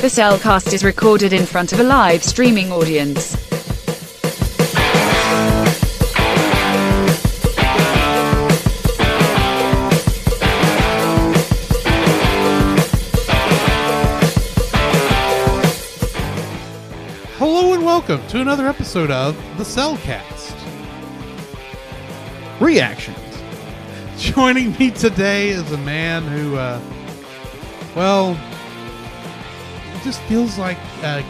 The Cel Cast is recorded in front of a live streaming audience. Hello and welcome to another episode of the Cel Cast. reactions. Joining me today is a man who, uh, well, just feels like uh,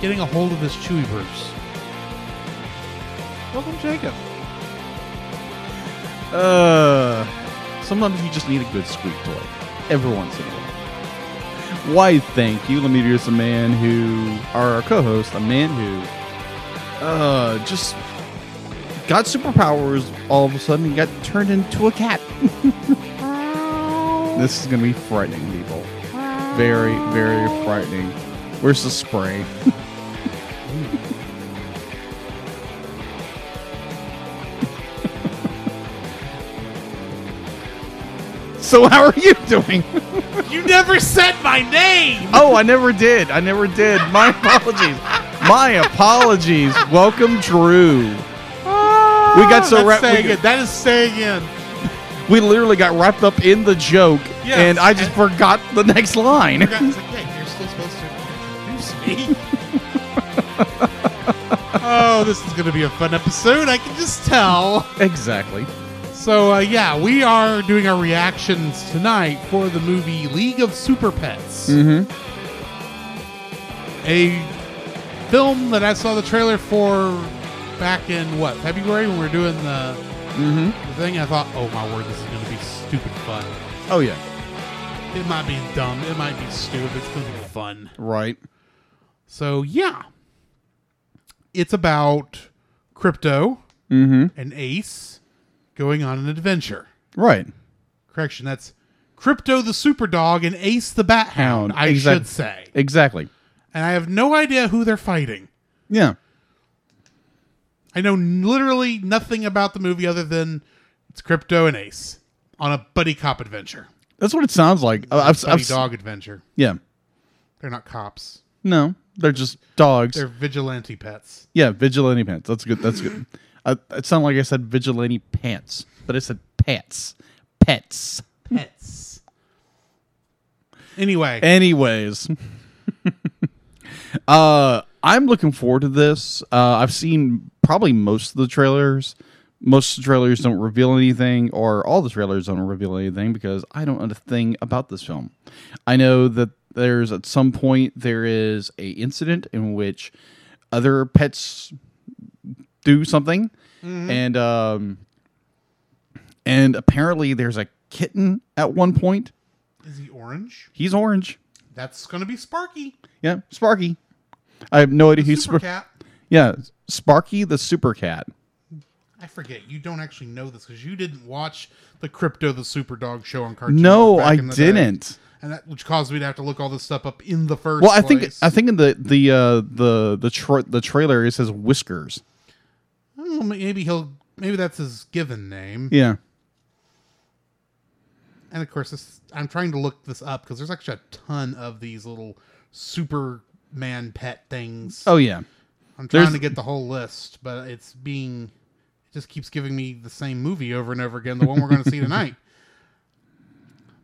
getting a hold of this Chewy Bruce. Welcome, Jacob. Uh, sometimes you just need a good squeak toy every once in a while. Why, thank you. Let me introduce a man who, our co-host, a man who, uh, just got superpowers all of a sudden and got turned into a cat. this is gonna be frightening, people. Very, very frightening. Where's the spray? so, how are you doing? You never said my name! Oh, I never did. I never did. My apologies. My apologies. Welcome, Drew. We got so wrapped. That is saying in. We literally got wrapped up in the joke, and I just forgot the next line. Forgot- like, yeah, you're still supposed to introduce me. oh, this is going to be a fun episode. I can just tell. Exactly. So, uh, yeah, we are doing our reactions tonight for the movie League of Super Pets. Mm-hmm. A film that I saw the trailer for back in, what, February when we were doing the, Mm-hmm. the thing. I thought, oh my word, this is going to be stupid fun. Oh yeah. It might be dumb. It might be stupid. It's going to be fun. Right. So, yeah. It's about Krypto Mm-hmm. and Ace going on an adventure. Right. Correction, that's Krypto the Super Dog and Ace the Bat Hound, I exact- should say. Exactly. And I have no idea who they're fighting. Yeah. I know literally nothing about the movie other than it's Krypto and Ace on a buddy cop adventure. That's what it sounds like. Uh, I've, buddy I've, dog adventure. Yeah. They're not cops. No, they're just dogs. They're vigilante pets. yeah, vigilante pants. That's good. That's good. Uh, it sounded like I said vigilante pants, but I said pets. Pets. Pets. Anyway, Anyways, uh, I'm looking forward to this. Uh, I've seen probably most of the trailers. Most of the trailers don't reveal anything, or all the trailers don't reveal anything because I don't know a thing about this film. I know that there's at some point there is a incident in which other pets do something, and um, and apparently there's a kitten at one point. is he orange? He's orange. That's going to be Sparky. Yeah, Sparky. I have no idea who's Super Spar- Cat. Yeah, Sparky the Super Cat. I forget. You don't actually know this because you didn't watch the Krypto the Super Dog show on Cartoon. No, I the day. didn't. and that which caused me to have to look all this stuff up in the first. Well, I think place. I think in the the uh, the the tra- the trailer it says Whiskers. Well, maybe he'll maybe that's his given name. Yeah. And of course, this, I'm trying to look this up because there's actually a ton of these little Superman pet things. Oh yeah. I'm trying there's- to get the whole list, but it's being it just keeps giving me the same movie over and over again. The one we're going to see tonight.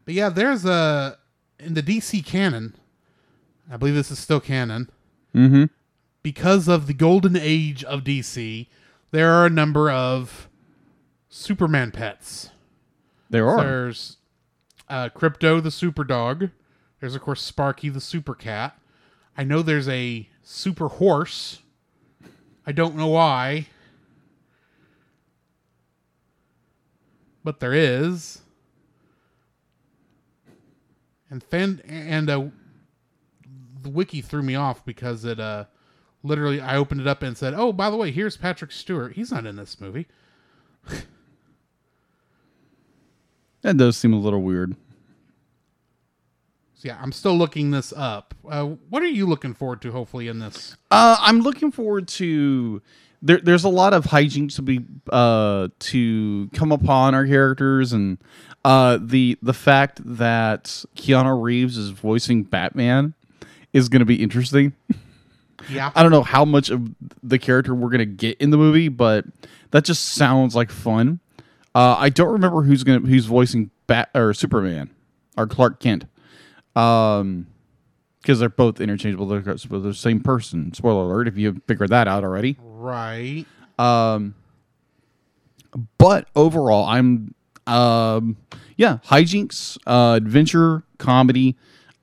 But yeah, there's a in the DC canon. I believe this is still canon. Mm-hmm. because of the golden age of DC, there are a number of Superman pets. There are. There's uh, Krypto the Super Dog. There's of course Sparky the Super Cat. I know there's a Super Horse. I don't know why, but there is. And fan and uh, the wiki threw me off because it uh literally I opened it up and said, "Oh, by the way, here's Patrick Stewart. He's not in this movie." That does seem a little weird. So yeah, I'm still looking this up. Uh, what are you looking forward to? Hopefully in this. Uh, I'm looking forward to. There, there's a lot of hijinks to be uh, to come upon our characters, and uh, the the fact that Keanu Reeves is voicing Batman is going to be interesting. Yeah. I don't know how much of the character we're going to get in the movie, but that just sounds like fun. Uh, I don't remember who's going who's voicing Bat or Superman or Clark Kent. Um because they're both interchangeable. They're, the same person. Spoiler alert! If you figured that out already. Right. Um, but overall i'm um yeah hijinks uh adventure comedy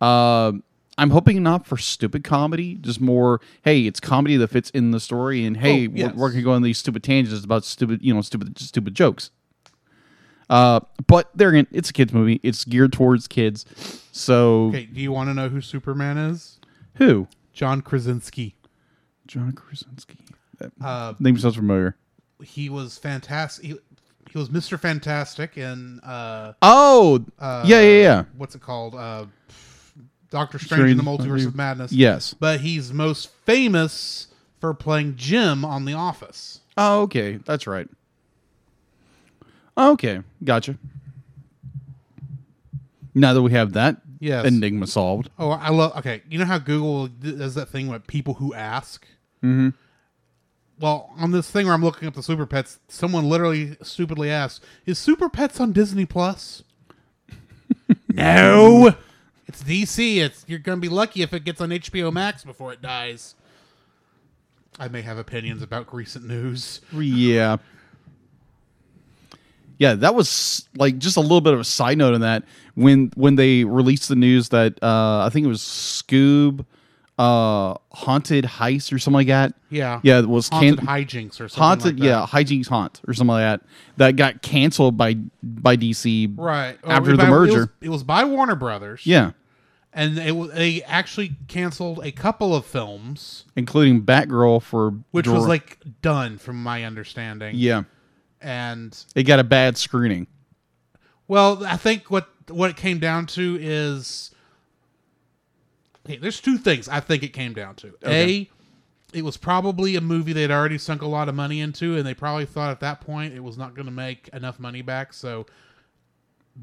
uh i'm hoping not for stupid comedy just more hey it's comedy that fits in the story and hey Oh, yes. we're, we're gonna go on these stupid tangents about stupid you know stupid stupid jokes uh but there again it's a kids movie it's geared towards kids so Okay. Do you want to know who Superman is? who John Krasinski. john krasinski that Uh, name sounds familiar he was fantastic. He, he was Mr. Fantastic in uh, oh uh, yeah yeah yeah What's it called? Uh, Doctor Strange in the Strange- Multiverse of Madness. yes But he's most famous for playing Jim on The Office. Oh, okay. That's right. Okay. Gotcha. Now that we have that Yes. enigma solved. Oh, I love. Okay, you know how Google d- does that thing with people who ask. Mm-hmm. Well, on this thing where I'm looking up the Super Pets, someone literally stupidly asked, "Is Super Pets on Disney Plus?" no, it's DC. It's you're gonna be lucky if it gets on HBO Max before it dies. I may have opinions about recent news. Yeah. Yeah, that was like just a little bit of a side note on that when when they released the news that uh I think it was Scoob uh haunted heist or something like that. Yeah, Yeah, it was haunted can- hijinks or something. haunted like that. yeah, hijinks haunt or something like that. That got canceled by by DC right after the by- it merger. was, it was by Warner Brothers. Yeah. and it, wa- they actually canceled a couple of films, Including Batgirl for which was like done from my understanding. Yeah. And It got a bad screening. well, I think what what it came down to is okay, there's two things I think it came down to. A it was probably a movie they'd already sunk a lot of money into, and they probably thought at that point it was not going to make enough money back. So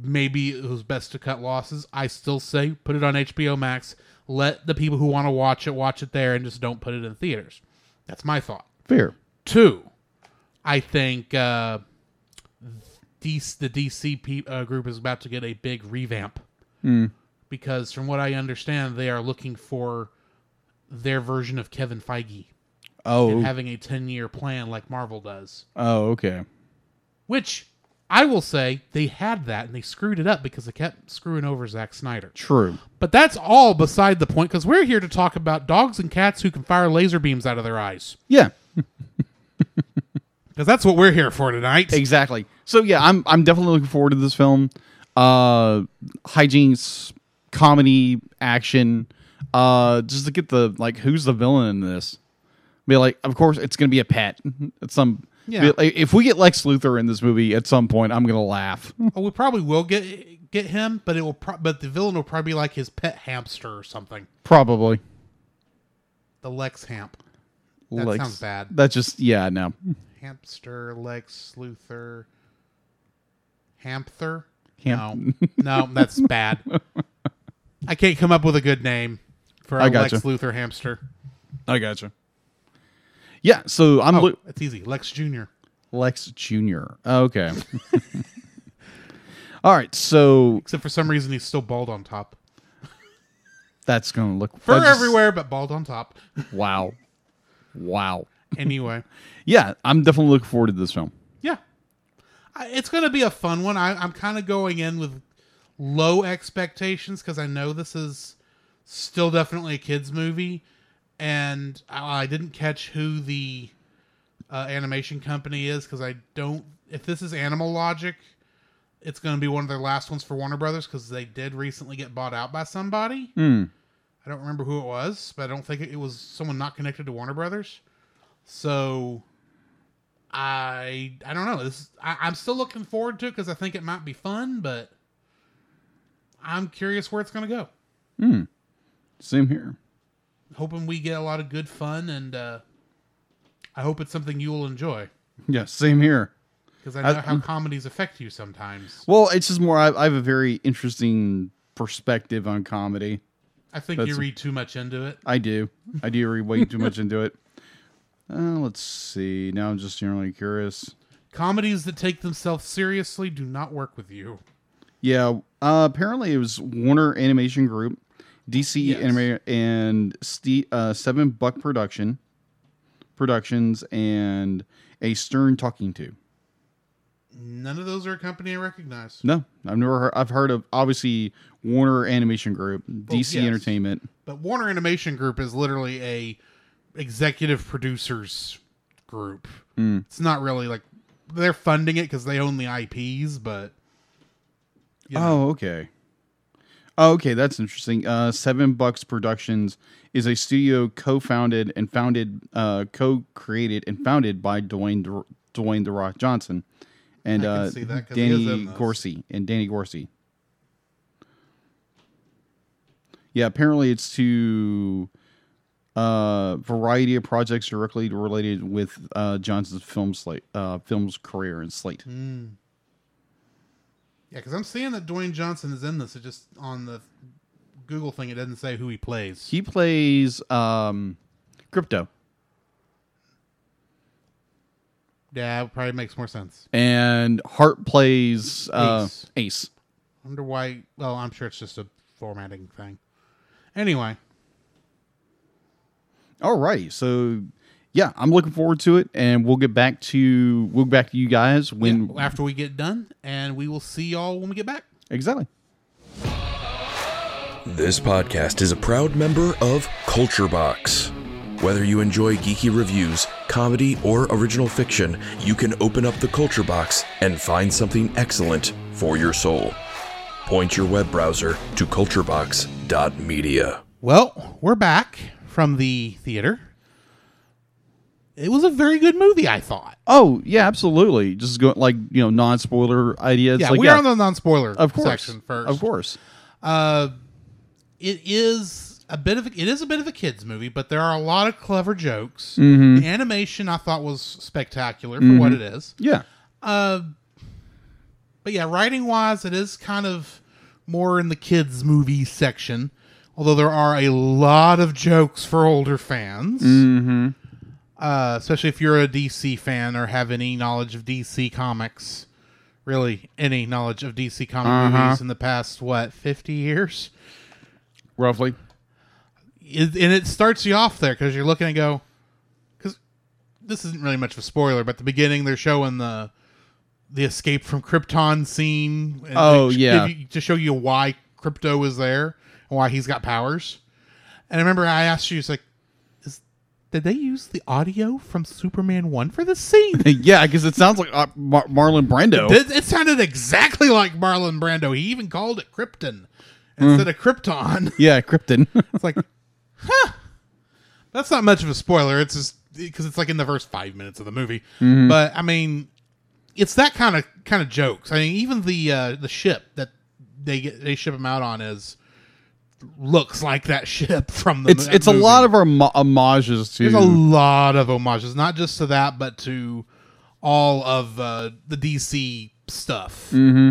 maybe it was best to cut losses. I still say put it on HBO Max. Let the people who want to watch it watch it there, and just don't put it in theaters. That's my thought. Fair. Two, I think uh, DC, the DC uh, group is about to get a big revamp because, from what I understand, they are looking for their version of Kevin Feige Oh. and having a ten-year plan like Marvel does. oh, okay. Which I will say they had that and they screwed it up because they kept screwing over Zack Snyder. True. But that's all beside the point because we're here to talk about dogs and cats who can fire laser beams out of their eyes. Yeah. Because that's what we're here for tonight. Exactly. So yeah, I'm I'm definitely looking forward to this film. Uh hijinks, comedy, action. Uh just to get the like who's the villain in this? Be like, of course it's gonna be a pet. At some Yeah. like, if we get Lex Luthor in this movie at some point, I'm gonna laugh. Oh, we probably will get get him, but it will. Pro- but the villain will probably be like his pet hamster or something. Probably. The Lex Hamp. That Lex- sounds bad. That just yeah, no. Hamster, Lex Luthor, Hamther. Ham- No, no, that's bad. I can't come up with a good name for a gotcha. Lex Luthor hamster. I gotcha. Yeah, so I'm Oh, it's easy. Lex Junior. Lex Jr. Okay. All right, so Except for some reason he's still bald on top. that's gonna look Fur everywhere, but bald on top. Wow, wow. Anyway, Yeah, I'm definitely looking forward to this film. yeah, I, it's going to be a fun one. I, I'm kind of going in with low expectations because I know this is still definitely a kids movie, and I, I didn't catch who the uh, animation company is because I don't. If this is Animal Logic, it's going to be one of their last ones for Warner Brothers because they did recently get bought out by somebody. Hmm. I don't remember who it was, but I don't think it was someone not connected to Warner Brothers. So I I don't know. This I, I'm still looking forward to it because I think it might be fun, but I'm curious where it's going to go. Hmm. Same here. Hoping we get a lot of good fun, and uh, I hope it's something you will enjoy Yeah, same here. because I know I- how comedies affect you sometimes. Well, it's just more. I, I have a very interesting perspective on comedy. I think you read too much into it. I do. I do read way too much into it. Uh, let's see. Now I'm just generally curious. Comedies that take themselves seriously do not work with you. Yeah. Uh, apparently, it was Warner Animation Group, DC Yes. Anima- and Ste- uh, Seven Buck Production Productions, and a Stern Talking To. None of those are a company I recognize. No, I've never heard. I've heard of obviously Warner Animation Group, DC yes. Entertainment. But Warner Animation Group is literally a executive producers group. Mm. It's not really like they're funding it because they own the IPs, but you know, Oh, okay. Oh, okay, that's interesting. Uh, Seven Bucks Productions is a studio co-founded and founded, uh, co-created and founded by Dwayne Dwayne the Rock Johnson and uh, see that 'cause Danny. Gorsey and Danny Gorsey. Yeah, apparently it's to uh variety of projects directly related with uh Johnson's film slate uh film's career and slate. Mm. yeah, because I'm seeing that Dwayne Johnson is in this. It just on the Google thing, it doesn't say who he plays. He plays um Krypto. yeah, it probably makes more sense. and Hart plays uh, Ace. Ace. I wonder why. Well, I'm sure it's just a formatting thing. Anyway, All right, so yeah, I'm looking forward to it, and we'll get back to we'll get back to you guys when yeah, after we get done, and we will see y'all when we get back. exactly. This podcast is a proud member of Culture Box. Whether you enjoy geeky reviews, comedy, or original fiction, you can open up the Culture Box and find something excellent for your soul. Point your web browser to culturebox.media. Well, we're back from the theater. It was a very good movie, I thought. Oh yeah, absolutely. Just go like you know non spoiler ideas. yeah, like, we're on the non-spoiler of course section first. Of course. Uh, it is a bit of a, it is a bit of a kids movie, but there are a lot of clever jokes. Mm-hmm. The animation I thought was spectacular for what it is. Yeah. Uh, but yeah, writing wise, it is kind of more in the kids movie section. Although there are a lot of jokes for older fans, Mm-hmm. uh, especially if you're a DC fan or have any knowledge of DC comics. Really, any knowledge of DC comic Uh-huh. movies in the past what fifty years? Roughly. it, and it starts you off there because you're looking and go because this isn't really much of a spoiler but the beginning they're showing the the escape from krypton scene and Oh, yeah. to show you why Krypto is there and why he's got powers and i remember i asked you it's like is did they use the audio from superman 1 for this scene yeah, because it sounds like uh, Mar- Marlon Brando. it, it sounded exactly like marlon brando he even called it krypton instead of krypton yeah, Krypton. It's like, huh. That's not much of a spoiler. It's just because it's like in the first five minutes of the movie. But I mean, it's that kind of kind of jokes. I mean, even the uh, the ship that they get they ship him out on is looks like that ship from the. it's it's a lot of our mo- homages to There's a lot of homages, not just to that, but to all of uh, the DC stuff. Mm-hmm.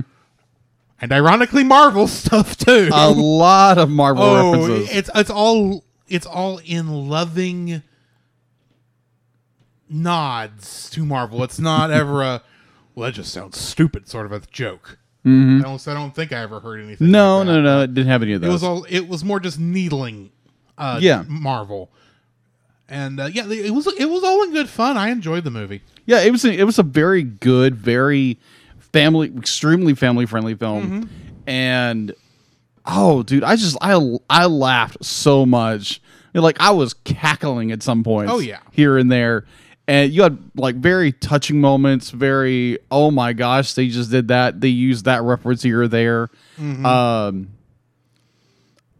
And ironically, Marvel stuff too. a lot of Marvel Oh, references. it's it's all it's all in loving nods to Marvel. It's not ever a well, that just sounds stupid sort of a joke. I don't I don't think I ever heard anything. Mm-hmm. no, like no, no, it didn't have any of It was all it was more just needling uh Yeah. Marvel. And uh, yeah, it was it was all in good fun. I enjoyed the movie. Yeah, it was a, it was a very good, very family, extremely family friendly film, Mm-hmm. and oh, dude, I just I I laughed so much, like I was cackling at some points. Oh, yeah. here and there, and you had like very touching moments. Very oh my gosh, they just did that. They used that reference here or there. Mm-hmm. Um,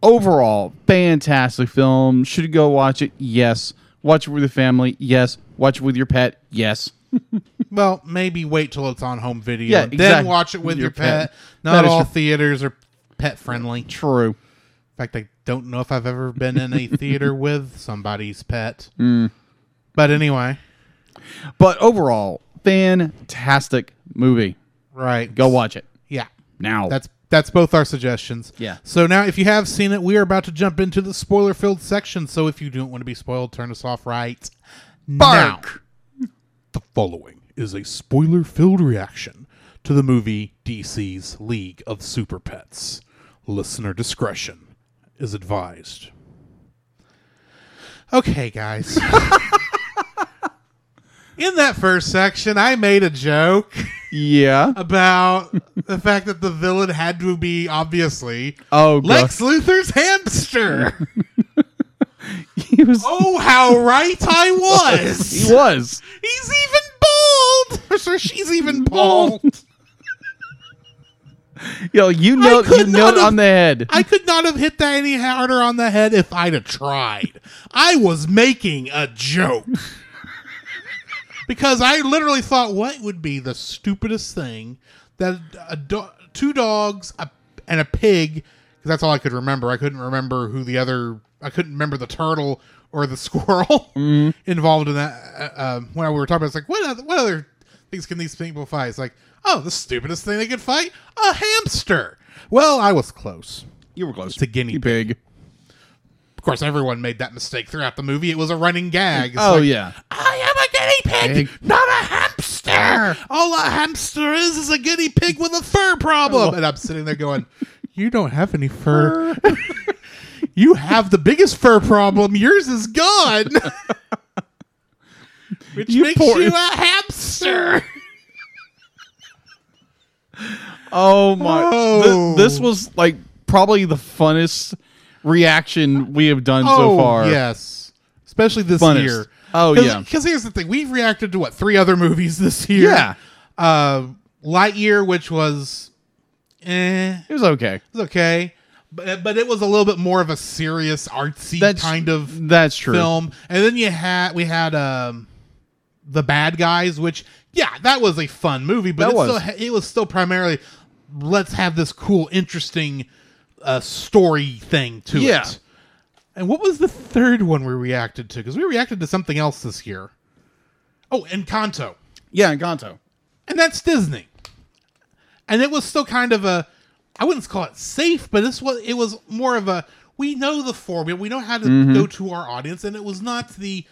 overall, fantastic film. Should you go watch it? Yes. Watch it with the family. Yes. Watch it with your pet. Yes. Well, maybe wait till it's on home video. Yeah, Then watch it with Your your, pet. pet. Not all true. theaters are pet friendly. True. In fact, I don't know if I've ever been in a theater with somebody's pet. Mm. But anyway, But overall, fantastic movie. right. Go watch it Yeah. now. That's That's both our suggestions. Yeah. So now, if you have seen it, we are about to jump into the spoiler filled section. So if you don't want to be spoiled, turn us off right now. The following is a spoiler filled reaction to the movie DC's League of Super Pets. Listener discretion is advised. Okay, guys. In that first section, I made a joke Yeah. about the fact that the villain had to be obviously Oh, Lex Luthor's hamster. he was. oh, how right I was. He was. He's even bald. Or she's even bald. Yo, you know, you know on the head. I could not have hit that any harder on the head if I'd have tried. I was making a joke. Because I literally thought, what would be the stupidest thing that a do- two dogs a, and a pig, because that's all I could remember. I couldn't remember who the other, I couldn't remember the turtle or the squirrel involved in that. Uh, um, when we were talking about, it's like, what other, what other things can these people fight? It's like, oh, the stupidest thing they could fight? A hamster. Well, I was close. You were close. It's a guinea pig. Of course, everyone made that mistake throughout the movie. It was a running gag. It's Oh like, yeah. I am a guinea pig, Pig. not a hamster. All a hamster is is a guinea pig with a fur problem. And I'm sitting there going, You don't have any fur. you have the biggest fur problem. Yours is gone. Which You makes poor- you a hamster. Oh my! Oh. Th- this was like probably the funnest reaction we have done so oh, far. Oh, Yes. Especially this Funnest. year. Oh, Cause, yeah. Because here's the thing. We've reacted to what, three other movies this year? Yeah. Uh, Lightyear, which was eh, It was okay. it was okay. But, but it was a little bit more of a serious, artsy That's kind of That's true. film. And then you had we had um the bad guys, which yeah, that was a fun movie, but it was. still it was still primarily let's have this cool, interesting uh, story thing to Yeah. it. And what was the third one we reacted to? Because we reacted to something else this year. Oh, Encanto, Yeah, Encanto. and that's Disney. And it was still kind of a, I wouldn't call it safe, but this was it was more of a we know the formula, we know how to mm-hmm. go to our audience, and it was not the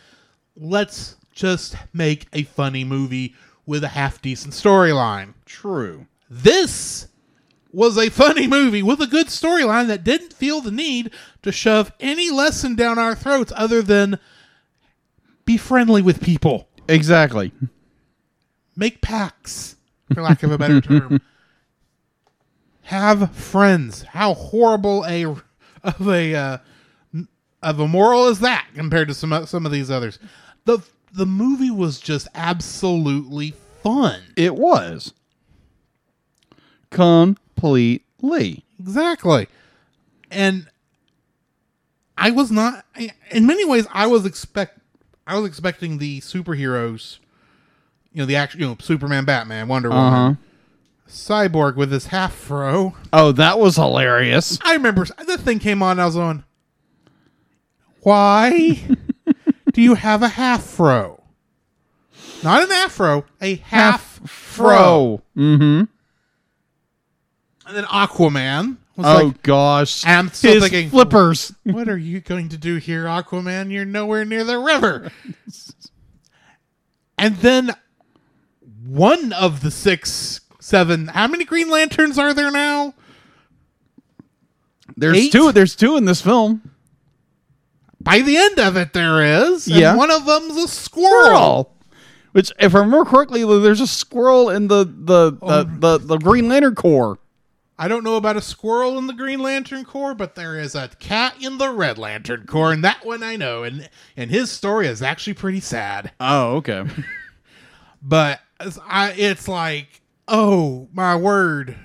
let's just make a funny movie with a half decent storyline. True. This was a funny movie with a good storyline that didn't feel the need to shove any lesson down our throats other than be friendly with people, Exactly. make pacts, for lack of a better term. Have friends. How horrible a of a uh, of a moral is that compared to some some of these others? The the movie was just absolutely fun. It was completely. Exactly. And I was not I- in many ways I was expect I was expecting the superheroes you know the actual you know Superman, Batman, Wonder Woman, Uh huh. Cyborg with his half fro. Oh, that was hilarious. I remember the thing came on I was on Why do you have a half fro? Not an afro, a half fro. Mm-hmm. And then Aquaman was Oh like gosh. I'm still His thinking flippers. what are you going to do here, Aquaman? You're nowhere near the river. and then one of the six, seven, how many Green Lanterns are there now? There's Eight? two. There's two in this film. By the end of it, there is. And Yeah. one of them's a squirrel. Squirrel. Which, if I remember correctly, there's a squirrel in the the Oh. the, the, the Green Lantern Corps. I don't know about a squirrel in the Green Lantern Corps, but there is a cat in the Red Lantern Corps, and that one I know. And and his story is actually pretty sad. Oh, okay. but it's- I, it's like, oh my word.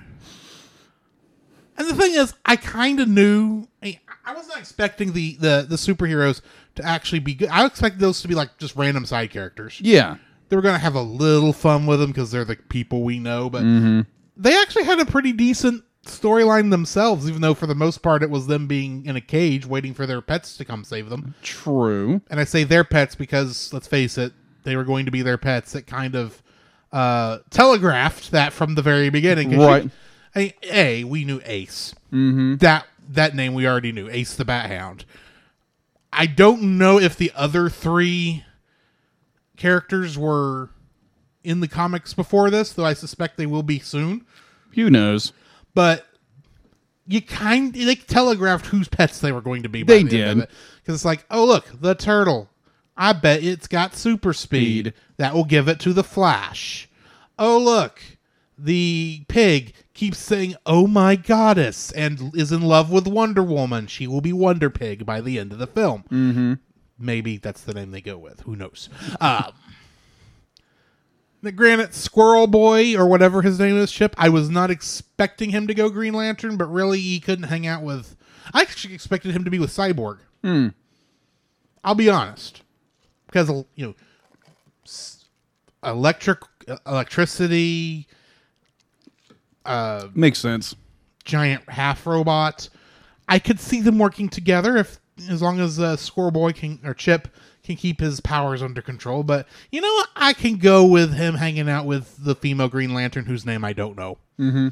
And the thing is, I kind of knew. I, I was not expecting the, the the superheroes to actually be good. I expected those to be like just random side characters. yeah. They were gonna have a little fun with them because they're the people we know, but mm-hmm. They actually had a pretty decent storyline themselves. Even though for the most part it was them being in a cage waiting for their pets to come save them. True. And I say their pets because let's face it, they were going to be their pets. It kind of uh, telegraphed that from the very beginning. Right. You, I, a we knew Ace. Mm-hmm. That that name we already knew, Ace the Bat Hound. I don't know if the other three characters were in the comics before this, though I suspect they will be soon. Who knows? But you kind they telegraphed whose pets they were going to be. They the did. because it's like, oh look, the turtle. I bet it's got super speed. Speed. That will give it to the Flash. Oh look, the pig keeps saying, "Oh my goddess," and is in love with Wonder Woman. She will be Wonder Pig by the end of the film. Mm-hmm. Maybe that's the name they go with. Who knows? Um, the Granite Squirrel Boy or whatever his name is, Chip. I was not expecting him to go Green Lantern, but really he couldn't hang out with. I actually expected him to be with Cyborg. I'll be honest, because you know, electric electricity, Makes sense. giant half robot. I could see them working together if, as long as uh, Squirrel Boy can or Chip can keep his powers under control. But you know what? I can go with him hanging out with the female Green Lantern, whose name I don't know, mm-hmm.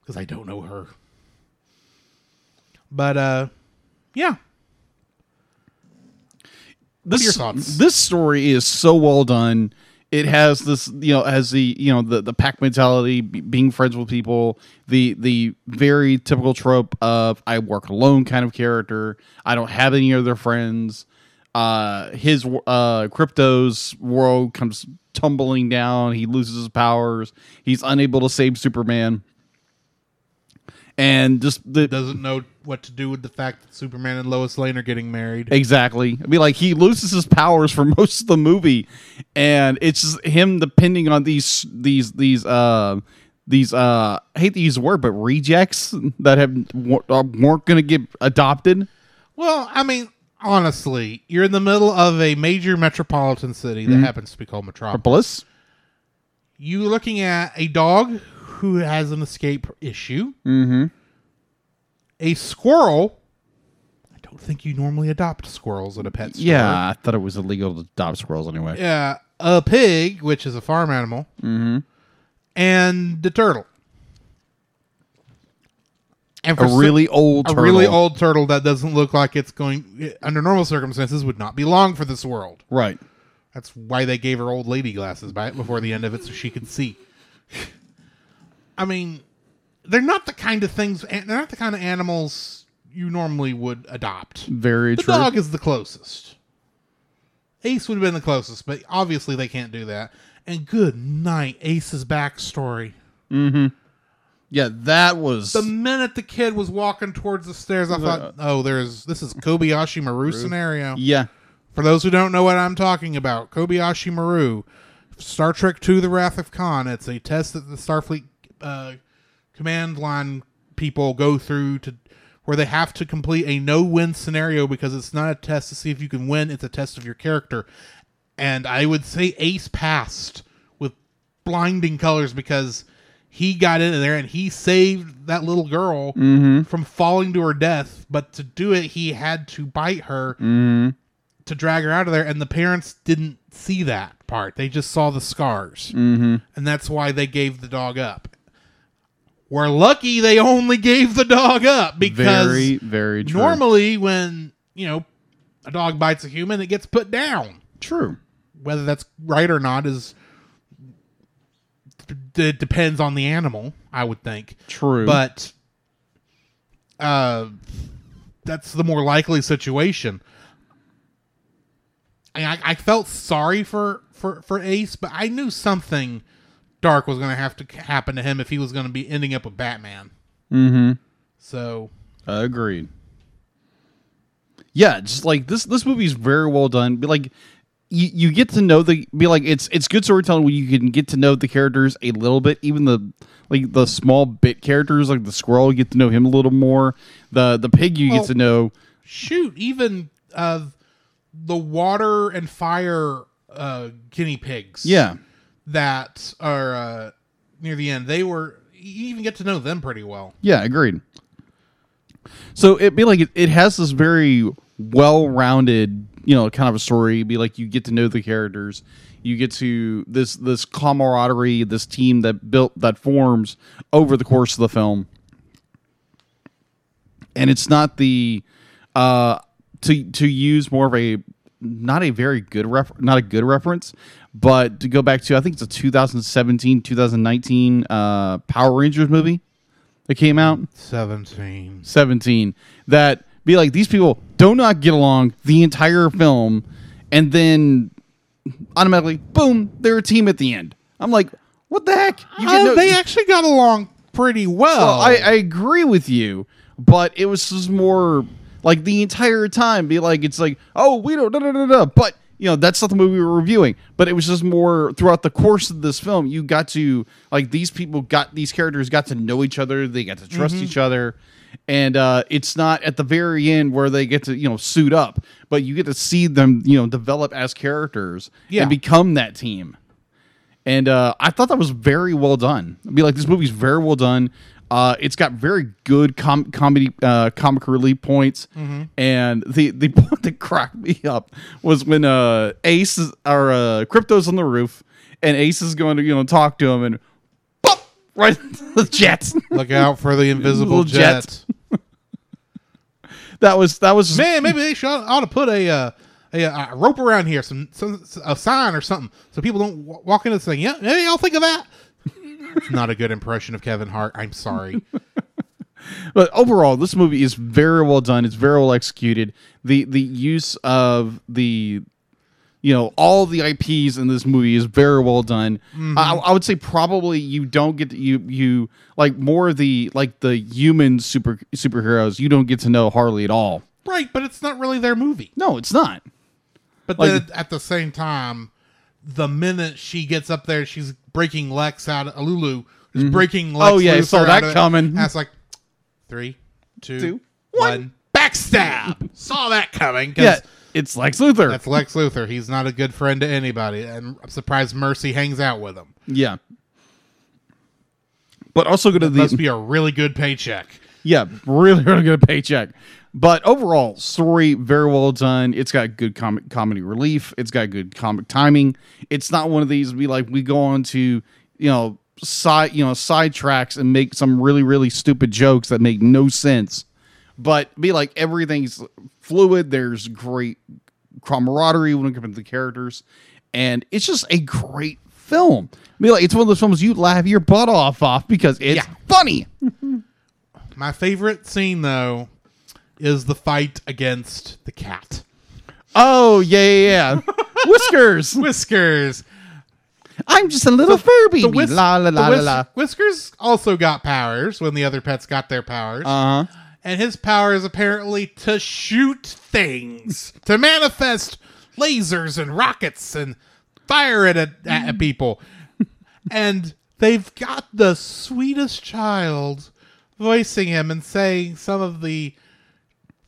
because I don't know her. But uh, yeah, this your thoughts? this story is so well done. It has this, you know, has the you know the the pack mentality, be- being friends with people, the the very typical trope of I work alone kind of character. I don't have any other friends. Uh, his uh Krypto's world comes tumbling down. He loses his powers. He's unable to save Superman. And just the doesn't know what to do with the fact that Superman and Lois Lane are getting married. Exactly. I mean, like he loses his powers for most of the movie, and it's just him depending on these these these uh these uh I hate to use the word, but rejects that have uh, weren't going to get adopted. Well, I mean, honestly, you're in the middle of a major metropolitan city that happens to be called Metropolis. You're looking at a dog who has an escape issue. Mm-hmm. A squirrel. I don't think you normally adopt squirrels at a pet store. Yeah, I thought it was illegal to adopt squirrels anyway. Yeah. A pig, which is a farm animal. Mm-hmm. And the turtle. And A really old, a turtle. really old turtle that doesn't look like it's going under normal circumstances would not be long for this world. right? That's why they gave her old lady glasses by it before the end of it so she could see. I mean, they're not the kind of things they're not the kind of animals you normally would adopt. Very The true. The dog is the closest. Ace would have been the closest, but obviously they can't do that. And good night, Ace's backstory. Mm-hmm. Yeah, that was The minute the kid was walking towards the stairs, I thought, "Oh, there's this is Kobayashi Maru scenario." yeah. For those who don't know what I'm talking about, Kobayashi Maru, Star Trek II: The Wrath of Khan. It's a test that the Starfleet uh, command line people go through to where they have to complete a no-win scenario because it's not a test to see if you can win; it's a test of your character. And I would say Ace passed with blinding colors because he got in there and he saved that little girl from falling to her death. But to do it, he had to bite her to drag her out of there, and the parents didn't see that part. They just saw the scars, mm-hmm. and that's why they gave the dog up. We're lucky they only gave the dog up because Very very true. normally when you know a dog bites a human, it gets put down. true. Whether that's right or not is it depends on the animal. I would think True. but uh, that's the more likely situation. I, I I felt sorry for, for, for Ace, but I knew something dark was going to have to happen to him if he was going to be ending up with Batman. Mm-hmm. So Agreed. Yeah, just like this this movie is very well done. Like you, you get to know the be like it's it's good storytelling when you can get to know the characters a little bit, even the like the small bit characters like the squirrel, you get to know him a little more. The the pig you Well- get to know shoot, even uh, the water and fire uh, guinea pigs. Yeah. that are uh, near the end. They were you even get to know them pretty well. Yeah, agreed. So it'd be like it, it has this very well rounded, you know, kind of a story. Be like you get to know the characters. You get to this this camaraderie, this team that built that forms over the course of the film, and it's not the uh to to use more of a not a very good ref not a good reference but to go back to i think it's a 2017 2019 uh power rangers movie that came out 17. 17 that be like these people do not get along the entire film and then automatically boom they're a team at the end i'm like what the heck you Uh, no- they actually got along pretty well. well, I, I agree with you, but it was just more like the entire time be like it's like oh we don't da, da, da, da. but you know that's not the movie we were reviewing but it was just more throughout the course of this film you got to like these people got these characters got to know each other they got to trust Mm-hmm. each other and uh, it's not at the very end where they get to you know suit up but you get to see them you know develop as characters Yeah. and become that team and uh, I thought that was very well done. I'd be like, this movie's very well done. Uh, it's got very good com- comedy, uh, comic relief points, and the the point that cracked me up was when uh, Ace is, or uh, Krypto's on the roof, and Ace is going to you know talk to him, and pop right the jets. Look out for the invisible Little jet. That was that was Man, maybe they should ought to put a uh, a, a rope around here, some, some a sign or something, so people don't w- walk into this thing. Yeah, maybe I'll think of that. it's not a good impression of Kevin Hart. I'm sorry. But overall, this movie is very well done. It's very well executed. The the use of the you know all the IPs in this movie is very well done. Mm-hmm. I, I would say probably you don't get to, you you like more of the like the human super superheroes. You don't get to know Harley at all. right, but it's not really their movie. No, it's not. But Like- then at the same time, the minute she gets up there, she's breaking Lex out. Of, Lulu is mm-hmm. breaking oh, Lex. Oh, yeah, I saw that it. coming. That's like three, two, Two, one. one. Backstab. saw that coming. Yeah, it's Lex Luthor. That's Lex Luthor. He's not a good friend to anybody, and I'm surprised Mercy hangs out with him. yeah. But also go to the Must be a really good paycheck. Yeah, really, really good paycheck. But overall, story very well done. It's got good comic comedy relief. It's got good comic timing. It's not one of these be like we go on to you know side you know side tracks and make some really really stupid jokes that make no sense. But be like everything's fluid. There's great camaraderie when it comes to the characters, and it's just a great film. Be like it's one of those films you laugh your butt off off because it's Yeah. funny. My favorite scene, though, is the fight against the cat. Oh yeah, yeah, yeah. Whiskers. Whiskers. I'm just a little fur baby. The whis- la la the la whis- la la. Whiskers also got powers when the other pets got their powers. Uh huh. And his power is apparently to shoot things, to manifest lasers and rockets and fire it at, at mm-hmm. people. and they've got the sweetest child voicing him and saying some of the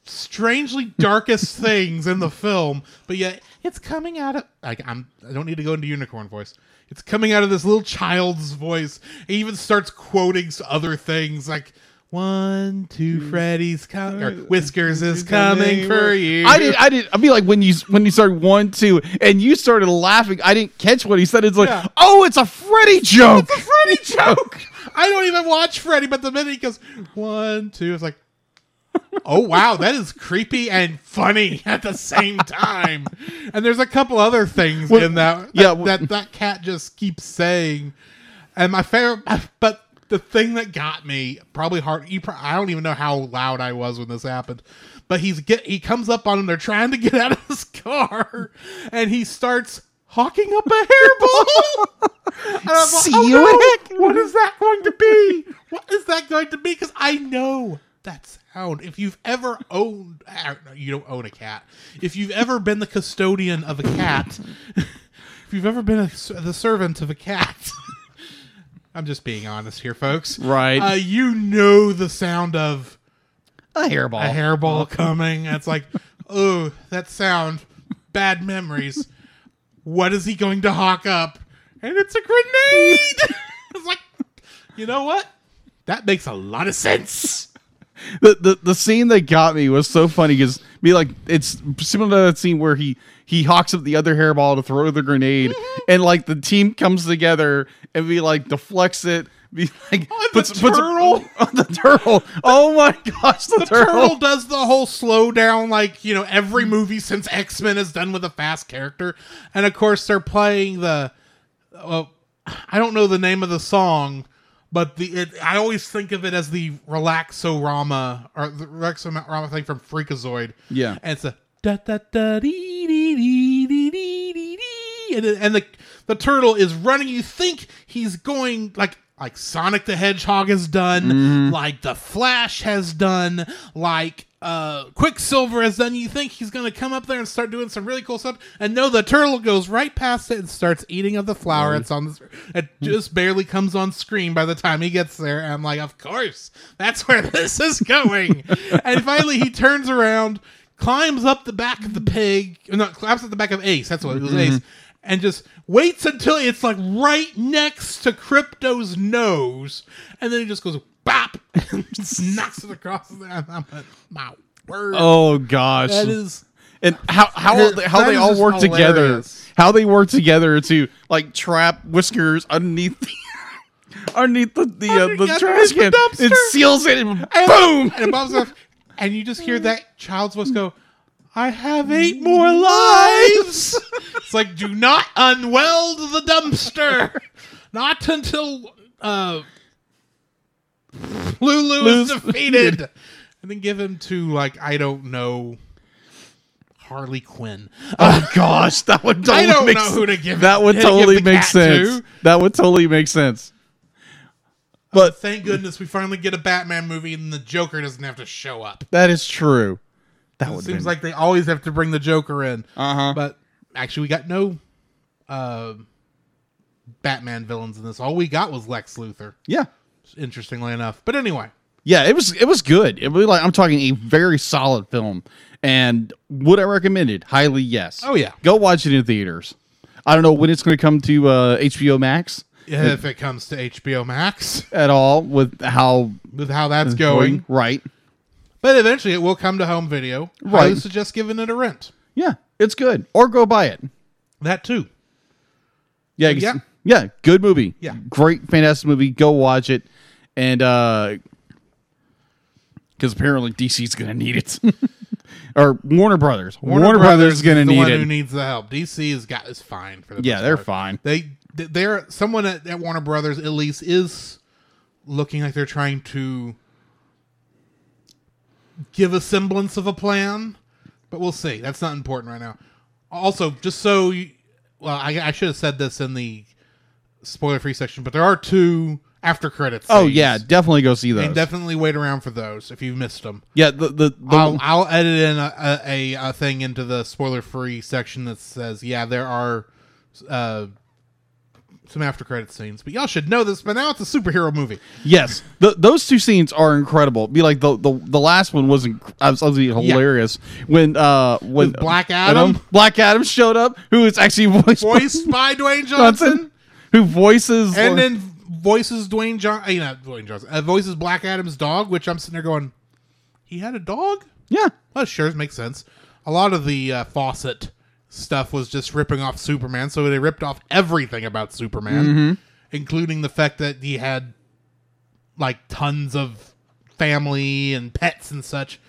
strangely darkest things in the film, but yet it's coming out of like I'm I don't need to go into unicorn voice. It's coming out of this little child's voice. He even starts quoting other things like one, two, Freddy's coming, Whiskers is coming for you. I did. I did. I mean, like when you when you started one two and you started laughing. I didn't catch what he said. It's like, Yeah. oh, it's a Freddy joke. It's a Freddy joke. I don't even watch Freddy, but the minute he goes one, two, it's like, oh wow, that is creepy and funny at the same time. And there's a couple other things Well, in that, yeah, that, well- that that cat just keeps saying. And my favorite, but the thing that got me probably hard. You, pro- I don't even know how loud I was when this happened. But he's get he comes up on him. They're trying to get out of his car, and he starts hawking up a hairball. And I'm like, See "Oh, you no, heck." What is that going to be? What is that going to be? Because I know that sound. If you've ever owned, uh, you don't own a cat. If you've ever been the custodian of a cat, if you've ever been a, the servant of a cat. I'm just being honest here, folks. Right. Uh, you know the sound of a hairball. a hairball coming. It's like, oh, that sound. Bad memories. What is he going to hawk up? And it's a grenade. it's like, you know what? That makes a lot of sense. the, the the scene that got me was so funny because Be like it's similar to that scene where he he hawks up the other hairball to throw the grenade, Mm-hmm. and like the team comes together and be like deflects it. Be like On the puts, puts turtle? on the turtle. Oh my gosh, the, the turtle. turtle does the whole slow down like you know every movie since x-men is done with a fast character and of course they're playing the well i don't know the name of the song but the it, i always think of it as the relaxorama or the relaxorama thing from freakazoid Yeah. and it's a da da da dee dee dee dee dee dee dee and, the- and the the turtle is running you think he's going like like Sonic the Hedgehog has done, like the Flash has done, like uh Quicksilver has done. You think he's gonna come up there and start doing some really cool stuff, and no, the turtle goes right past it and starts eating of the flower. It's on the it just barely comes on screen by the time he gets there. And I'm like, of course, that's where this is going. and finally, he turns around, climbs up the back of the pig, not climbs up the back of Ace. That's what it was, Ace, and just waits until it's like right next to Krypto's nose, and then he just goes bop and just knocks it across the. I'm like, my word. Oh gosh, that is. and how how they, how That they all work together, how they work together to like trap whiskers underneath the, underneath the the, uh, the trash can. It seals it and And- boom. And it bobs off, and you just hear that child's voice go, I have eight more lives. it's like, do not unweld the dumpster. Not until uh, Lulu is defeated. and then give him to, like, I don't know, Harley Quinn. Oh gosh, that would totally I don't make know s- who to give That would who to give totally the make cat sense. to. That would totally make sense. But thank goodness we finally get a Batman movie and the Joker doesn't have to show up. That is true. That It seems been, like they always have to bring the Joker in. Uh-huh. But actually, we got no uh, Batman villains in this. All we got was Lex Luthor. yeah. Interestingly enough, but anyway, Yeah, it was it was good. It was like I'm talking a very solid film, and would I recommend it? Highly, yes. Oh, yeah. go watch it in theaters. I don't know when it's going to come to uh, HBO Max if it comes to HBO Max at all with how with how that's going, right. but eventually it will come to home video. I Right. would suggest giving it a rent. Yeah, it's good. Or go buy it. That too. Yeah, Yeah. yeah. Good movie. Yeah. great, fantastic movie. Go watch it, and uh, because apparently DC's going to need it, or Warner Brothers. Warner, Brothers, is going to need one it. who needs the help. DC has got is fine for the Yeah, they're part. fine. They they're someone at, at Warner Brothers at least is looking like they're trying to give a semblance of a plan, but we'll see. That's not important right now. Also, just so you, well, I, I should have said this in the spoiler free section, but there are two after credits. oh scenes. yeah, definitely go see those. and definitely wait around for those if you've missed them. yeah, the the, the I'll, I'll edit in a, a, a thing into the spoiler free section that says, yeah, there are uh, some after credit scenes, but y'all should know this. But now it's a superhero movie. Yes, the, those two scenes are incredible. Be like the the, the last one was inc- absolutely hilarious when uh when With Black Adam? Black Adam showed up, who is actually voiced by Voiced by Dwayne Johnson, Johnson, who voices and then voices Dwayne John, uh, you know, Dwayne Johnson, uh, voices Black Adam's dog, which I'm sitting there going, he had a dog. yeah Well, sure, makes sense. A lot of the uh, Fawcett stuff was just ripping off Superman, so they ripped off everything about Superman, including the fact that he had like tons of family and pets and such.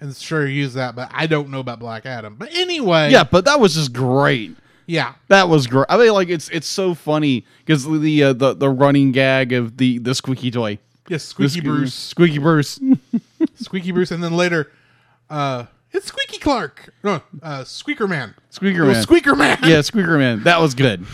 And sure, use that, but I don't know about Black Adam. But anyway, yeah, but that was just great. yeah, That was great. I mean, like it's it's so funny because the uh, the the running gag of the the squeaky toy, yes, Squeaky sque- Bruce, Squeaky Bruce. Squeaky Bruce, and then later, uh, it's Squeaky Clark, no, uh, Squeaker Man, Squeaker Man. Squeaker Man, yeah, Squeaker Man. That was good.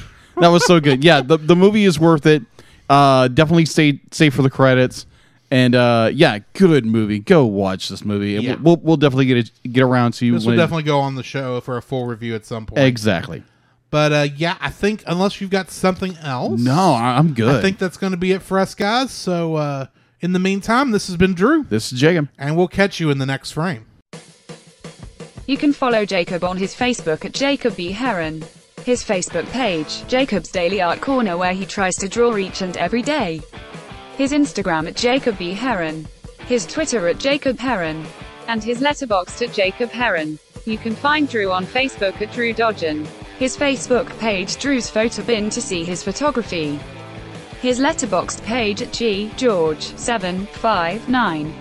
That was so good. Yeah, the the movie is worth it. Uh, definitely stay stay for the credits. And uh, yeah, good movie. Go watch this movie. Yeah. We'll, we'll definitely get it, get around to you. This will it- definitely go on the show for a full review at some point. exactly. But uh, yeah, I think unless you've got something else, No, I- I'm good. I think that's going to be it for us guys. So uh, in the meantime, this has been Drew, this is Jacob. and we'll catch you in the next frame. You can follow Jacob on his Facebook at Jacob B. Heron. His Facebook page, Jacob's Daily Art Corner, where he tries to draw each and every day. His Instagram at Jacob B. Heron. His Twitter at Jacob Heron. and his letterboxd at Jacob Heron. You can find Drew on Facebook at Drew Dodgen. His Facebook page Drew's Photo Bin to see his photography. His letterboxd page at G George 759.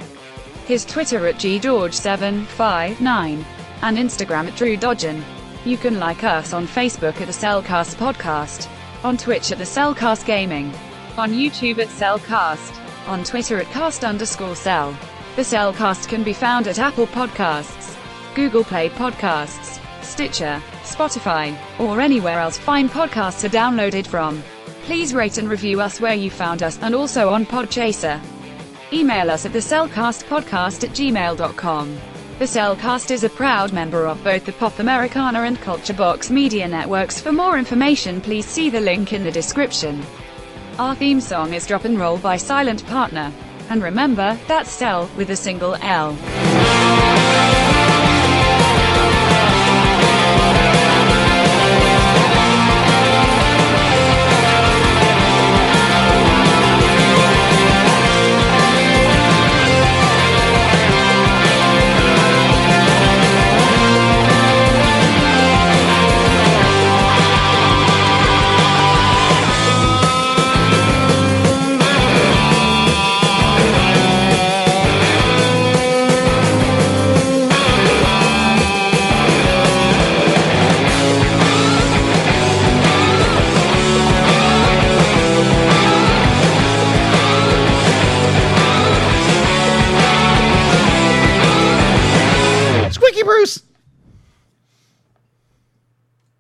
His Twitter at ggeorge759 and Instagram at Drew Dodgen. You can like us on Facebook at the Cel Cast Podcast, on Twitch at the Cel Cast Gaming, on YouTube at Cel Cast, on Twitter at cast underscore cel. The Cel Cast can be found at Apple Podcasts, Google Play Podcasts, Stitcher, Spotify, or anywhere else fine podcasts are downloaded from. Please rate and review us where you found us, and also on Podchaser. Email us at the Cel Cast at gmail.com. The Cel Cast is a proud member of both the Pop Americana and Culture Box media networks. For more information, please see the link in the description. Our theme song is Drop and Roll by Silent Partner. And remember, that's Cel with a single L.